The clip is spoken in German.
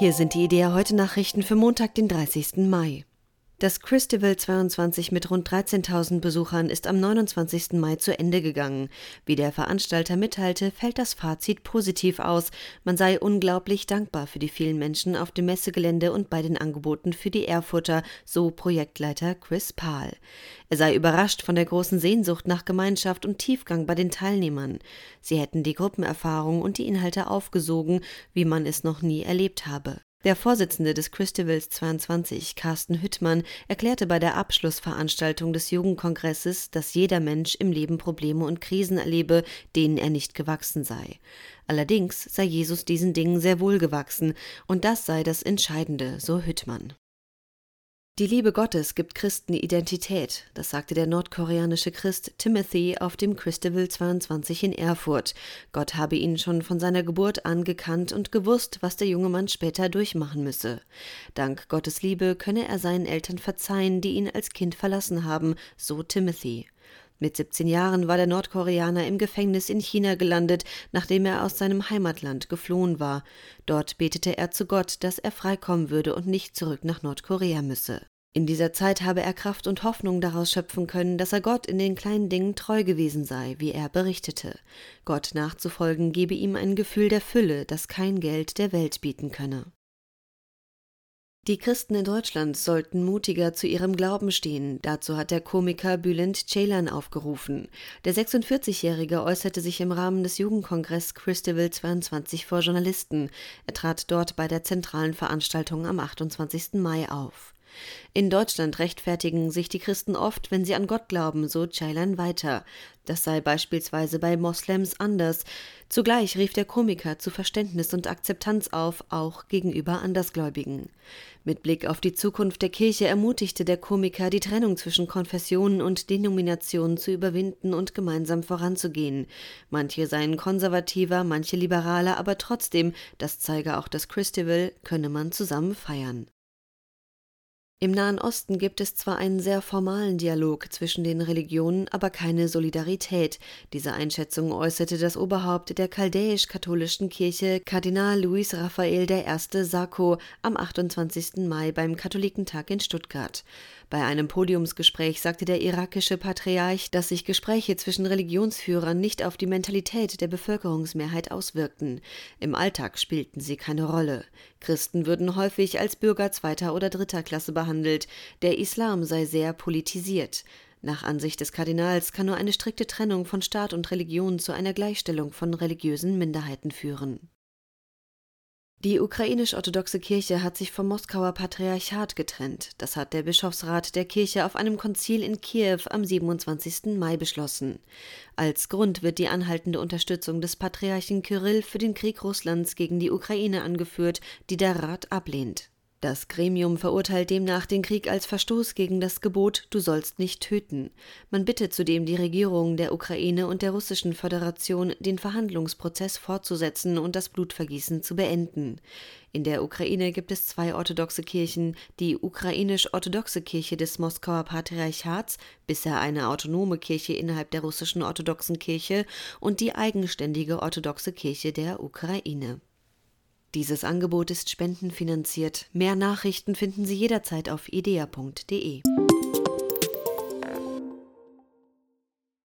Hier sind die Idee heute Nachrichten für Montag, den 30. Mai. Das Christival 22 mit rund 13.000 Besuchern ist am 29. Mai zu Ende gegangen. Wie der Veranstalter mitteilte, fällt das Fazit positiv aus. Man sei unglaublich dankbar für die vielen Menschen auf dem Messegelände und bei den Angeboten für die Erfurter, so Projektleiter Chris Pahl. Er sei überrascht von der großen Sehnsucht nach Gemeinschaft und Tiefgang bei den Teilnehmern. Sie hätten die Gruppenerfahrung und die Inhalte aufgesogen, wie man es noch nie erlebt habe. Der Vorsitzende des Christivals 22, Carsten Hüttmann, erklärte bei der Abschlussveranstaltung des Jugendkongresses, dass jeder Mensch im Leben Probleme und Krisen erlebe, denen er nicht gewachsen sei. Allerdings sei Jesus diesen Dingen sehr wohl gewachsen, und das sei das Entscheidende, so Hüttmann. Die Liebe Gottes gibt Christen Identität, das sagte der nordkoreanische Christ Timothy auf dem Christavel 22 in Erfurt. Gott habe ihn schon von seiner Geburt an gekannt und gewusst, was der junge Mann später durchmachen müsse. Dank Gottes Liebe könne er seinen Eltern verzeihen, die ihn als Kind verlassen haben, so Timothy. Mit 17 Jahren war der Nordkoreaner im Gefängnis in China gelandet, nachdem er aus seinem Heimatland geflohen war. Dort betete er zu Gott, dass er freikommen würde und nicht zurück nach Nordkorea müsse. In dieser Zeit habe er Kraft und Hoffnung daraus schöpfen können, dass er Gott in den kleinen Dingen treu gewesen sei, wie er berichtete. Gott nachzufolgen gebe ihm ein Gefühl der Fülle, das kein Geld der Welt bieten könne. Die Christen in Deutschland sollten mutiger zu ihrem Glauben stehen. Dazu hat der Komiker Bülent Ceylan aufgerufen. Der 46-Jährige äußerte sich im Rahmen des Jugendkongress Christival 22 vor Journalisten. Er trat dort bei der zentralen Veranstaltung am 28. Mai auf. In Deutschland rechtfertigen sich die Christen oft, wenn sie an Gott glauben, so Ceylan weiter. Das sei beispielsweise bei Moslems anders. Zugleich rief der Komiker zu Verständnis und Akzeptanz auf, auch gegenüber Andersgläubigen. Mit Blick auf die Zukunft der Kirche ermutigte der Komiker, die Trennung zwischen Konfessionen und Denominationen zu überwinden und gemeinsam voranzugehen. Manche seien konservativer, manche liberaler, aber trotzdem, das zeige auch das Christival, könne man zusammen feiern. Im Nahen Osten gibt es zwar einen sehr formalen Dialog zwischen den Religionen, aber keine Solidarität. Diese Einschätzung äußerte das Oberhaupt der chaldäisch-katholischen Kirche, Kardinal Luis Raphael I. Sacco, am 28. Mai beim Katholikentag in Stuttgart. Bei einem Podiumsgespräch sagte der irakische Patriarch, dass sich Gespräche zwischen Religionsführern nicht auf die Mentalität der Bevölkerungsmehrheit auswirkten. Im Alltag spielten sie keine Rolle. Christen würden häufig als Bürger zweiter oder dritter Klasse behandelt. Der Islam sei sehr politisiert. Nach Ansicht des Kardinals kann nur eine strikte Trennung von Staat und Religion zu einer Gleichstellung von religiösen Minderheiten führen. Die ukrainisch-orthodoxe Kirche hat sich vom Moskauer Patriarchat getrennt. Das hat der Bischofsrat der Kirche auf einem Konzil in Kiew am 27. Mai beschlossen. Als Grund wird die anhaltende Unterstützung des Patriarchen Kyrill für den Krieg Russlands gegen die Ukraine angeführt, die der Rat ablehnt. Das Gremium verurteilt demnach den Krieg als Verstoß gegen das Gebot Du sollst nicht töten. Man bittet zudem die Regierungen der Ukraine und der Russischen Föderation, den Verhandlungsprozess fortzusetzen und das Blutvergießen zu beenden. In der Ukraine gibt es zwei orthodoxe Kirchen, die ukrainisch-orthodoxe Kirche des Moskauer Patriarchats, bisher eine autonome Kirche innerhalb der russischen orthodoxen Kirche, und die eigenständige orthodoxe Kirche der Ukraine. Dieses Angebot ist spendenfinanziert. Mehr Nachrichten finden Sie jederzeit auf idea.de.